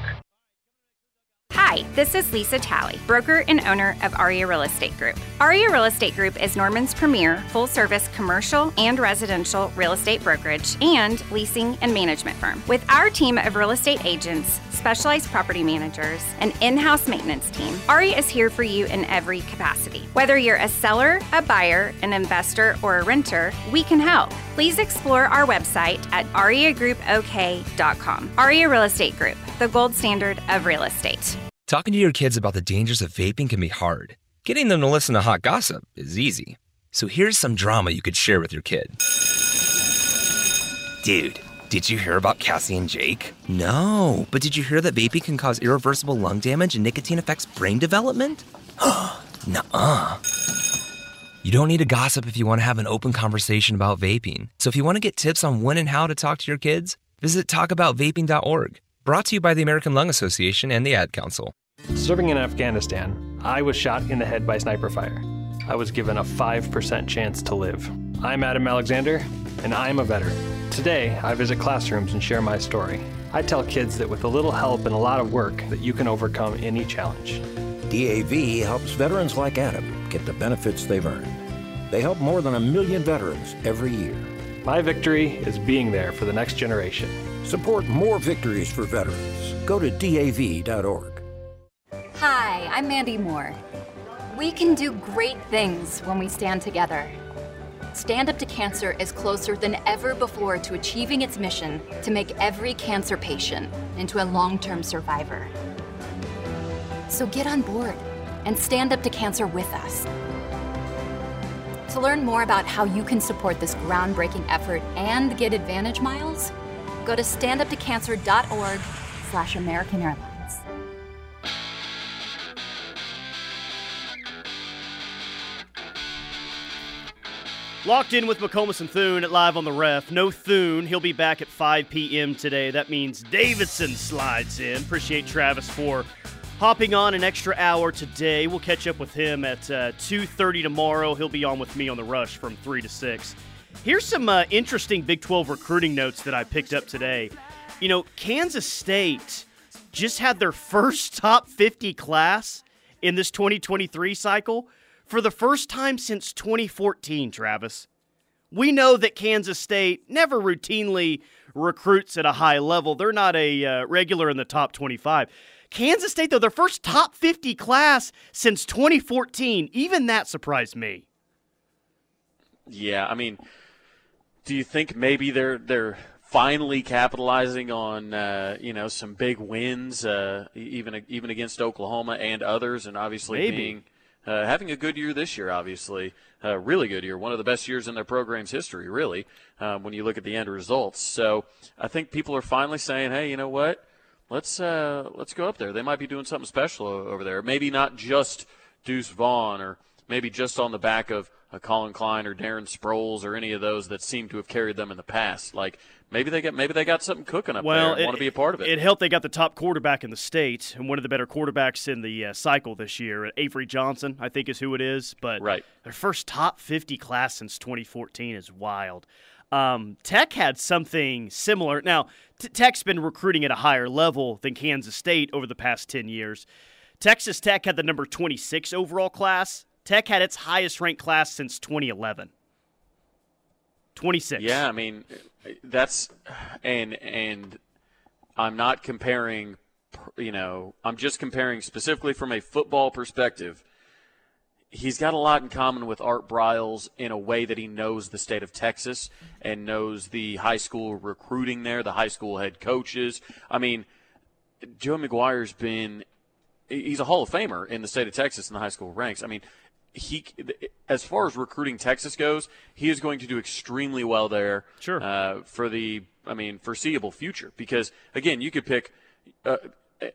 Hi, this is Lisa Talley, broker and owner of Aria Real Estate Group. Aria Real Estate Group is Norman's premier full service commercial and residential real estate brokerage and leasing and management firm. With our team of real estate agents, specialized property managers, and in house maintenance team, Aria is here for you in every capacity. Whether you're a seller, a buyer, an investor, or a renter, we can help. Please explore our website at ariagroupok.com. Aria Real Estate Group, the gold standard of real estate. Talking to your kids about the dangers of vaping can be hard. Getting them to listen to hot gossip is easy. So here's some drama you could share with your kid. Dude, did you hear about Cassie and Jake? No, but did you hear that vaping can cause irreversible lung damage and nicotine affects brain development? (gasps) Nuh-uh. You don't need to gossip if you want to have an open conversation about vaping. So if you want to get tips on when and how to talk to your kids, visit talkaboutvaping.org. Brought to you by the American Lung Association and the Ad Council. Serving in Afghanistan, I was shot in the head by sniper fire. I was given a 5% chance to live. I'm Adam Alexander, and I'm a veteran. Today, I visit classrooms and share my story. I tell kids that with a little help and a lot of work, that you can overcome any challenge. DAV helps veterans like Adam get the benefits they've earned. They help more than a million veterans every year. My victory is being there for the next generation. Support more victories for veterans. Go to DAV.org. Hi, I'm Mandy Moore. We can do great things when we stand together. Stand Up to Cancer is closer than ever before to achieving its mission to make every cancer patient into a long term survivor. So get on board and stand up to cancer with us. To learn more about how you can support this groundbreaking effort and get Advantage Miles, go to standuptocancer.org slash American Airlines. Locked in with McComas and Thune at Live on the Ref. No Thune. He'll be back at 5 p.m. today. That means Davidson slides in. Appreciate Travis for hopping on an extra hour today. We'll catch up with him at uh, 2.30 tomorrow. He'll be on with me on the rush from 3 to 6. Here's some uh, interesting Big 12 recruiting notes that I picked up today. You know, Kansas State just had their (laughs) first top 50 class in this 2023 cycle for the first time since 2014, Travis. We know that Kansas State never routinely recruits at a high level. They're not a uh, regular in the top 25. Kansas State, though, their first top 50 class since 2014. Even that surprised me. Yeah, I mean, do you think maybe they're they're finally capitalizing on uh, you know some big wins, uh, even even against Oklahoma and others, and obviously Maybe. being uh, having a good year this year, obviously, uh, really good year, one of the best years in their program's history, really, um, when you look at the end results. So I think people are finally saying, hey, you know what? Let's uh, let's go up there. They might be doing something special over there. Maybe not just Deuce Vaughn, or maybe just on the back of a Collin Klein or Darren Sproles or any of those that seem to have carried them in the past. Like maybe they got maybe they got something cooking up Well, there and want to be a part of it. It helped they got the top quarterback in the state and one of the better quarterbacks in the uh, cycle this year. Avery Johnson, I think, is who it is. But Right. their first top 50 class since 2014 is wild. Um, Tech had something similar. Now, T- Tech's been recruiting at a higher level than Kansas State over the past 10 years. Texas Tech had the number 26 overall class. Tech had its highest ranked class since 2011. 26. Yeah, I mean, that's and and I'm not comparing. You know, I'm just comparing specifically from a football perspective. He's got a lot in common with Art Briles in a way that he knows the state of Texas and knows the high school recruiting there, the high school head coaches. I mean, Joe McGuire's been he's a Hall of Famer in the state of Texas in the high school ranks. I mean, he as far as recruiting Texas goes, he is going to do extremely well there. Sure. Uh, for the I mean foreseeable future because again, you could pick. Uh,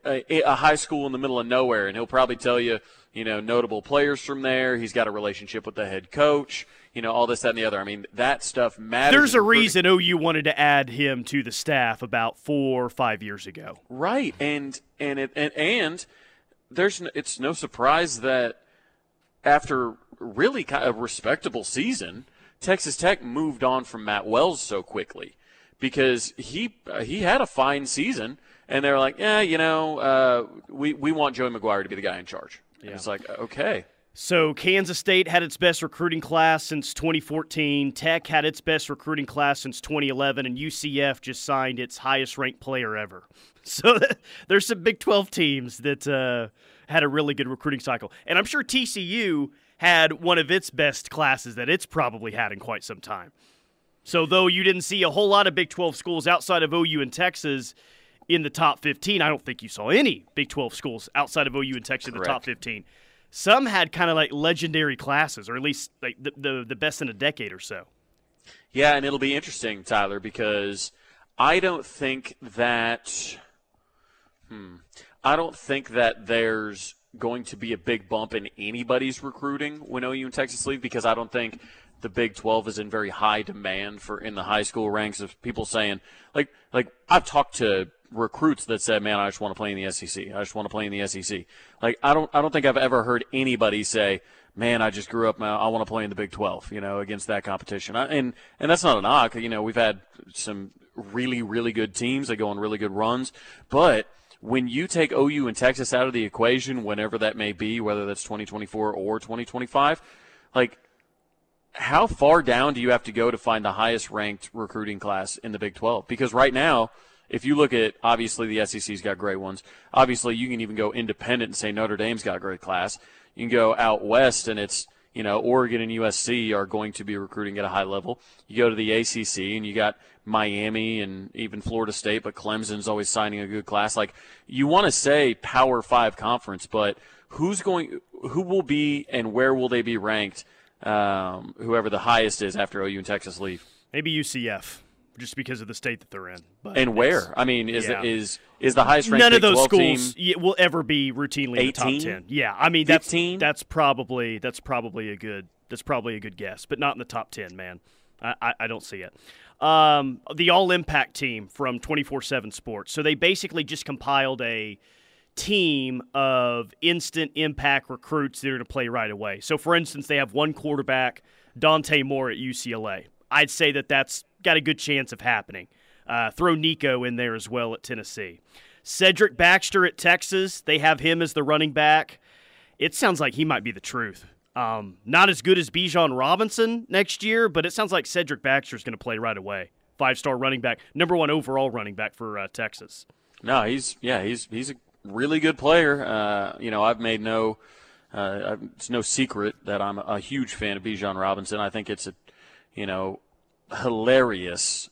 a, a high school in the middle of nowhere, and he'll probably tell you, you know, notable players from there. He's got a relationship with the head coach. You know, all this, that, and the other. I mean, that stuff matters. There's a reason OU wanted to add him to the staff about four or five years ago. Right, and and it and, and there's it's no surprise that after really kind of a respectable season, Texas Tech moved on from Matt Wells so quickly because he uh, he had a fine season, and they're like, yeah, you know, uh, we we want Joey McGuire to be the guy in charge. And it's like, okay. So Kansas State had its best recruiting class since 2014. Tech had its best recruiting class since 2011, and UCF just signed its highest-ranked player ever. (laughs) So (laughs) there's some Big 12 teams that uh, had a really good recruiting cycle, and I'm sure TCU had one of its best classes that it's probably had in quite some time. So though you didn't see a whole lot of Big 12 schools outside of OU and Texas in the top 15, I don't think you saw any Big 12 schools outside of OU and Texas in the top 15 some had kind of like legendary classes, or at least like the, the, the best in a decade or so. Yeah, and it'll be interesting, Tyler, because I don't think that. Hmm. I don't think that there's going to be a big bump in anybody's recruiting when OU and Texas leave because I don't think the Big 12 is in very high demand for in the high school ranks of people saying like like I've talked to recruits that said, "Man, I just want to play in the SEC. I just want to play in the SEC." Like I don't I don't think I've ever heard anybody say, "Man, I just grew up. I want to play in the Big 12." You know, against that competition. and and that's not a knock. You know, we've had some really really good teams that go on really good runs, but when you take OU and Texas out of the equation, whenever that may be, whether that's 2024 or 2025, like how far down do you have to go to find the highest ranked recruiting class in the Big 12? Because right now, if you look at obviously the SEC's got great ones. Obviously, you can even go independent and say Notre Dame's got a great class. You can go out west and it's you know Oregon and USC are going to be recruiting at a high level. You go to the ACC and you got Miami and even Florida State, but Clemson's always signing a good class. Like you want to say Power Five conference, but who's going? Who will be and where will they be ranked? Um, whoever the highest is after OU and Texas leave. Maybe UCF just because of the state that they're in. But and where? I mean, is yeah. is is the highest ranked None of those schools will ever be routinely 18? in the top ten. Yeah, I mean that's 15? that's probably that's probably a good that's probably a good guess, but not in the top ten, man. I, I, I don't see it. Um, the All Impact team from twenty four seven Sports. So they basically just compiled a team of instant impact recruits that are to play right away. So, for instance, they have one quarterback, Dante Moore at UCLA. I'd say that that's got a good chance of happening. Uh, throw Nico in there as well at Tennessee. Cedric Baxter at Texas, they have him as the running back. It sounds like he might be the truth. Um, not as good as Bijan Robinson next year, but it sounds like Cedric Baxter is going to play right away. Five star running back, number one overall running back for uh, Texas. No, he's yeah, he's he's a really good player. Uh, you know, I've made no uh, it's no secret that I'm a huge fan of Bijan Robinson. I think it's a you know hilarious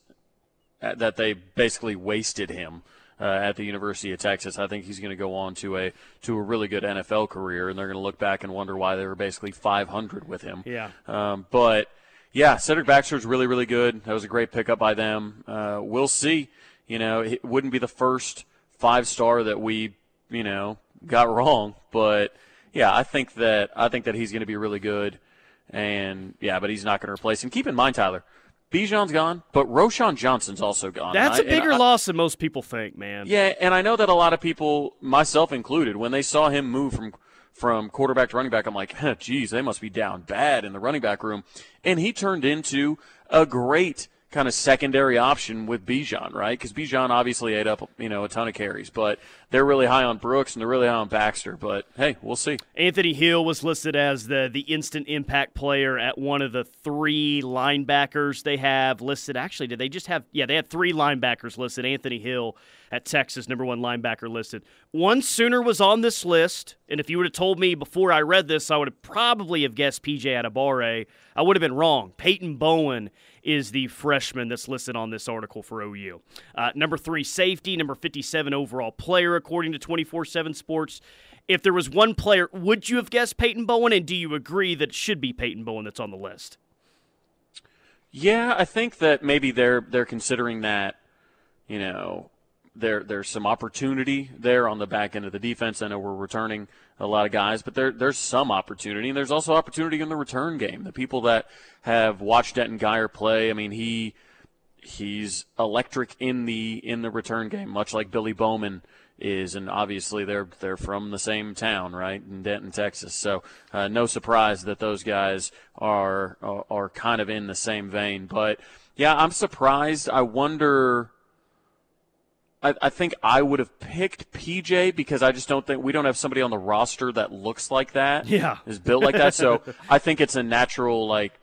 that they basically wasted him uh, at the University of Texas. I think he's going to go on to a to a really good NFL career, and they're going to look back and wonder why they were basically 500 with him. Yeah. Um, but yeah, Cedric Baxter is really really good. That was a great pickup by them. Uh, we'll see. You know, it wouldn't be the first five star that we you know got wrong, but yeah, I think that I think that he's going to be really good. And yeah, but he's not going to replace him. Keep in mind, Tyler, Bijan's gone, but Roschon Johnson's also gone. That's a bigger I, loss than most people think, man. Yeah, and I know that a lot of people, myself included, when they saw him move from from quarterback to running back, I'm like, (laughs) geez, they must be down bad in the running back room. And he turned into a great kind of secondary option with Bijan, right? Because Bijan obviously ate up, you know, a ton of carries, but they're really high on Brooks and they're really high on Baxter. But hey, we'll see. Anthony Hill was listed as the the instant impact player at one of the three linebackers they have listed. Actually, did they just have? Yeah, they had three linebackers listed. Anthony Hill at Texas, number one linebacker listed. One Sooner was on this list, and if you would have told me before I read this, I would have probably have guessed PJ Adebawore. I would have been wrong. Peyton Bowen is the freshman that's listed on this article for OU. Uh, number three, safety. Number 57 overall player, according to 24 7 Sports. If there was one player, would you have guessed Peyton Bowen? And do you agree that it should be Peyton Bowen that's on the list? Yeah, I think that maybe they're they're considering that, you know, there there's some opportunity there on the back end of the defense. I know we're returning a lot of guys, but there there's some opportunity, and there's also opportunity in the return game. The people that have watched Denton Guyer play, I mean, he he's electric in the in the return game, much like Billy Bowman is, and obviously they're they're from the same town, right, in Denton, Texas. So uh, no surprise that those guys are, are are kind of in the same vein. But yeah, I'm surprised. I wonder. I, I think I would have picked PJ because I just don't think we don't have somebody on the roster that looks like that. Yeah, is built like that. So (laughs) I think it's a natural like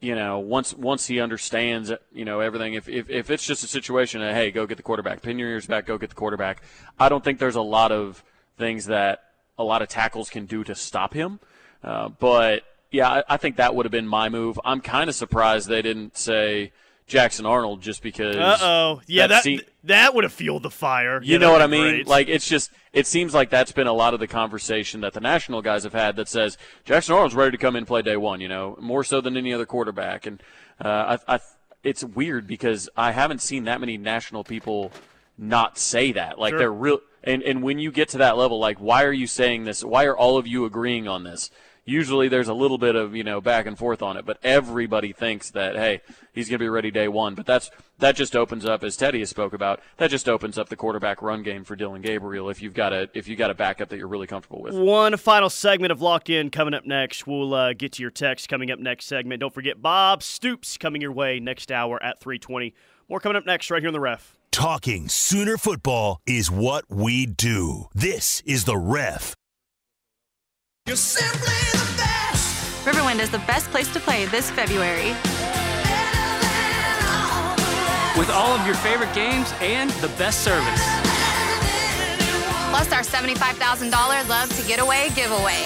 you know, once once he understands, you know, everything. If, if if it's just a situation of hey, go get the quarterback, pin your ears back, go get the quarterback. I don't think there's a lot of things that a lot of tackles can do to stop him. Uh, but yeah, I, I think that would have been my move. I'm kind of surprised they didn't say Jackson Arnold just because. Uh oh, yeah, that that, that would have fueled the fire. You, know what I mean? Great. Like it's just it seems like that's been a lot of the conversation that the national guys have had that says Jackson Arnold's ready to come in and play day one. You know, more so than any other quarterback, and uh, I, I, it's weird because I haven't seen that many national people not say that. Like sure. they're real. And and when you get to that level, like why are you saying this? Why are all of you agreeing on this? Usually there's a little bit of you know back and forth on it, but everybody thinks that hey he's going to be ready day one. But that's that just opens up, as Teddy has spoke about, that just opens up the quarterback run game for Dillon Gabriel if you've got a if you got a backup that you're really comfortable with. One final segment of Locked In coming up next. We'll uh, get to your text coming up next segment. Don't forget Bob Stoops coming your way next hour at 3:20. More coming up next right here on the Ref. Talking Sooner football is what we do. This is the Ref. You're simply the best. Riverwind is the best place to play this February. With all of your favorite games and the best service. Plus our $75,000 Love to Get Away giveaway.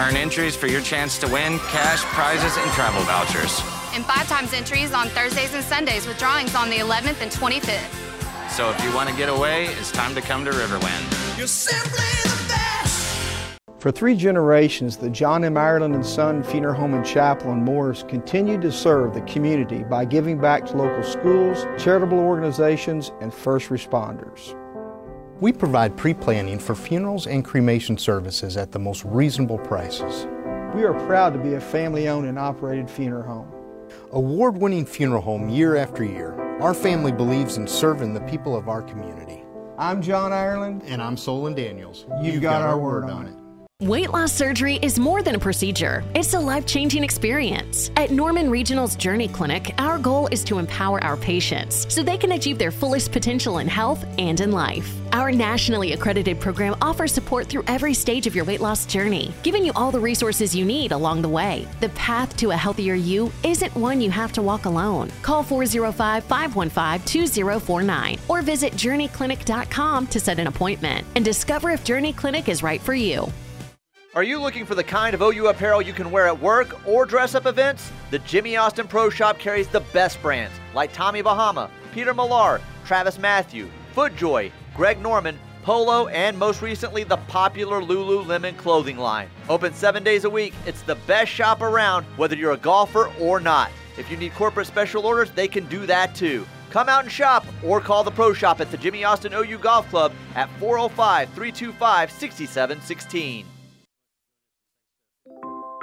Earn entries for your chance to win cash, prizes, and travel vouchers. And five times entries on Thursdays and Sundays with drawings on the 11th and 25th. So if you want to get away, it's time to come to Riverwind. You're simply the best. For three generations, the John M. Ireland and Son Funeral Home and Chapel in Morris continued to serve the community by giving back to local schools, charitable organizations, and first responders. We provide pre planning for funerals and cremation services at the most reasonable prices. We are proud to be a family owned and operated funeral home. Award winning funeral home year after year, our family believes in serving the people of our community. I'm John Ireland. And I'm Solon Daniels. You've, You've got, got, our word on it. Weight loss surgery is more than a procedure, it's a life changing experience. At Norman Regional's Journey Clinic, our goal is to empower our patients so they can achieve their fullest potential in health and in life. Our nationally accredited program offers support through every stage of your weight loss journey, giving you all the resources you need along the way. The path to a healthier you isn't one you have to walk alone. Call 405 515 2049 or visit journeyclinic.com to set an appointment and discover if Journey Clinic is right for you. Are you looking for the kind of OU apparel you can wear at work or dress up events? The Jimmy Austin Pro Shop carries the best brands like Tommy Bahama, Peter Millar, Travis Mathew, FootJoy, Greg Norman, Polo, and most recently the popular Lululemon clothing line. Open seven days a week, it's the best shop around, whether you're a golfer or not. If you need corporate special orders, they can do that too. Come out and shop or call the Pro Shop at the Jimmy Austin OU Golf Club at 405 325 6716.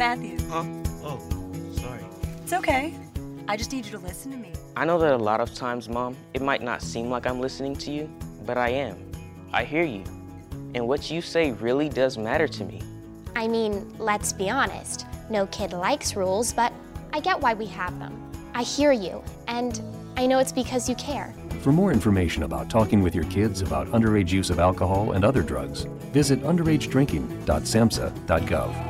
Matthew. Huh? Oh, sorry. It's okay. I just need you to listen to me. I know that a lot of times, Mom, it might not seem like I'm listening to you, but I am. I hear you. And what you say really does matter to me. I mean, let's be honest. No kid likes rules, but I get why we have them. I hear you, and I know it's because you care. For more information about talking with your kids about underage use of alcohol and other drugs, visit underagedrinking.samhsa.gov.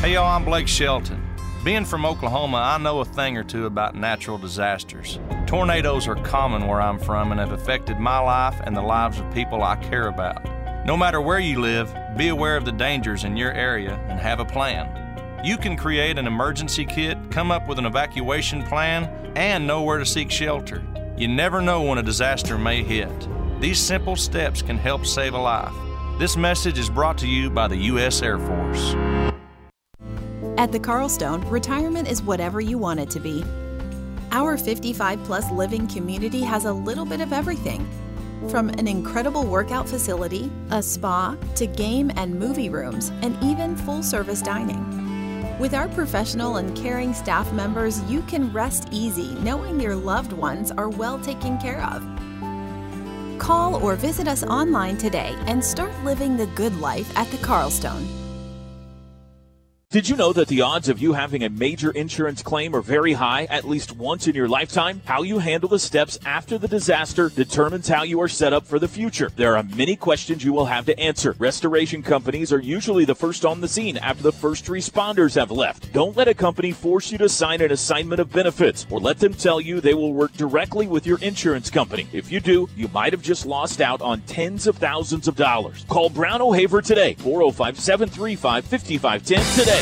Hey y'all, I'm Blake Shelton. Being from Oklahoma, I know a thing or two about natural disasters. Tornadoes are common where I'm from and have affected my life and the lives of people I care about. No matter where you live, be aware of the dangers in your area and have a plan. You can create an emergency kit, come up with an evacuation plan, and know where to seek shelter. You never know when a disaster may hit. These simple steps can help save a life. This message is brought to you by the U.S. Air Force. At the Carlstone, retirement is whatever you want it to be. Our 55 plus living community has a little bit of everything from an incredible workout facility, a spa, to game and movie rooms, and even full service dining. With our professional and caring staff members, you can rest easy knowing your loved ones are well taken care of. Call or visit us online today and start living the good life at the Carlstone. Did you know that the odds of you having a major insurance claim are very high at least once in your lifetime? How you handle the steps after the disaster determines how you are set up for the future. There are many questions you will have to answer. Restoration companies are usually the first on the scene after the first responders have left. Don't let a company force you to sign an assignment of benefits or let them tell you they will work directly with your insurance company. If you do, you might have just lost out on tens of thousands of dollars. Call Brown O'Haver today, 405 735 5510 today.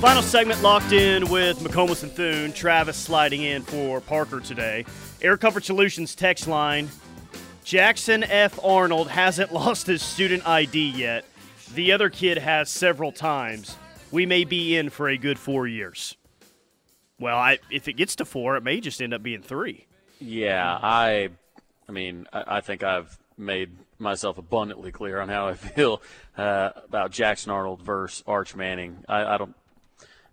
Final segment locked in with McComas and Thune. Travis sliding in for Parker today. Air Comfort Solutions text line. Jackson F. Arnold hasn't (laughs) lost his student ID yet. The other kid has several times. We may be in for a good four years. Well, I, if it gets to four, it may just end up being three. Yeah, I, I mean, I, I think I've made myself abundantly clear on how I (laughs) feel uh, about Jackson Arnold versus Arch Manning. I, I don't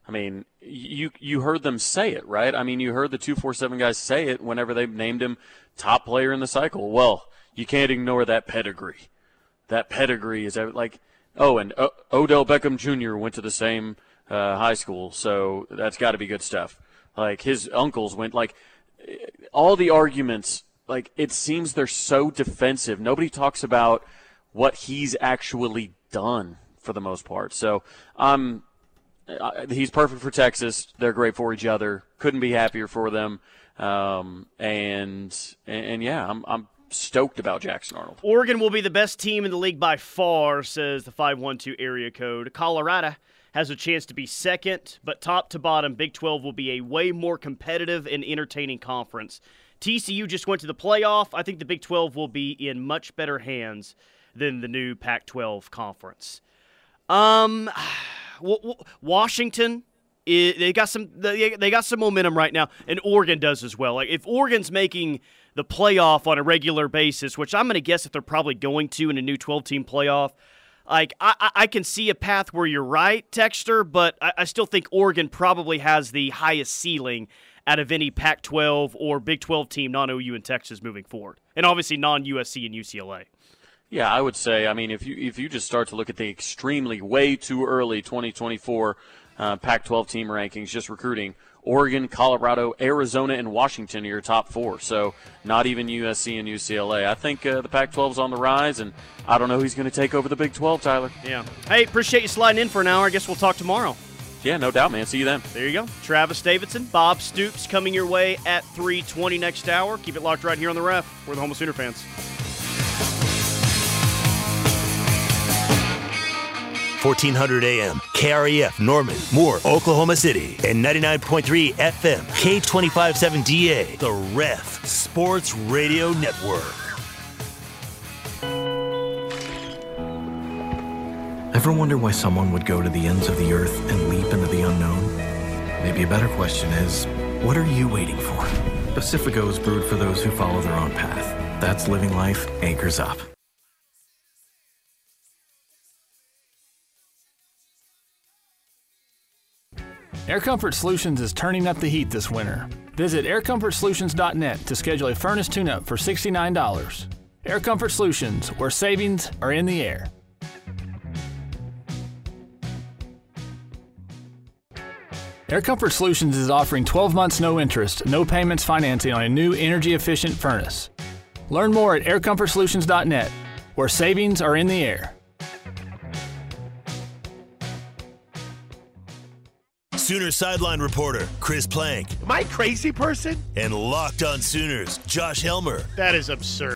I mean, you you heard them say it, right? I mean, you heard the 247 guys say it whenever they named him top player in the cycle. Well, you can't ignore that pedigree. That pedigree is like, oh, and o- Odell Beckham Jr. went to the same uh, high school, so that's got to be good stuff. Like his uncles went like all the arguments. Like it seems they're so defensive. Nobody talks about what he's actually done for the most part. So uh, he's perfect for Texas. They're great for each other. Couldn't be happier for them. Um, and, and, and yeah, I'm I'm stoked about Jackson Arnold. Oregon will be the best team in the league by far, says the 512 area code. Colorado has a chance to be second, but top to bottom, Big 12 will be a way more competitive and entertaining conference. TCU just went to the playoff. I think the Big 12 will be in much better hands than the new Pac 12 conference. Um. (sighs) Washington they got some they got some momentum right now and Oregon does as well. Like if Oregon's making the playoff on a regular basis, which I'm going to guess that they're probably going to in a new 12 team playoff, like I, I can see a path where you're right, Texter, but I, I still think Oregon probably has the highest ceiling out of any Pac 12 or Big 12 team, non OU and Texas moving forward. And obviously non USC and UCLA. Yeah, I would say. I mean, if you if you just start to look at the extremely way too early 2024 uh, Pac-12 team rankings, just recruiting, Oregon, Colorado, Arizona, and Washington are your top four. So not even USC and UCLA. I think uh, the Pac-12 is on the rise, and I don't know who's going to take over the Big 12. Tyler. Yeah. Hey, appreciate you sliding in for an hour. I guess we'll talk tomorrow. Yeah, no doubt, man. See you then. There you go. Travis Davidson, Bob Stoops coming your way at 3:20 next hour. Keep it locked right here on the Ref. We're the Home of Sooner fans. 1400 AM, KREF, Norman, Moore, Oklahoma City, and 99.3 FM, K twenty five seven DA, the Ref Sports Radio Network. Ever wonder why someone would go to the ends of the earth and leap into the unknown? Maybe a better question is what are you waiting for? Pacifico is brewed for those who follow their own path. That's living life, anchors up. Air Comfort Solutions is turning up the heat this winter. Visit aircomfortsolutions.net to schedule a furnace tune up for $69. Air Comfort Solutions, where savings are in the air. Air Comfort Solutions is offering 12 months no interest, no payments financing on a new energy efficient furnace. Learn more at aircomfortsolutions.net, where savings are in the air. Sooner sideline reporter Chris Plank. Am I crazy person? And locked on Sooners, Josh Helmer. That is absurd.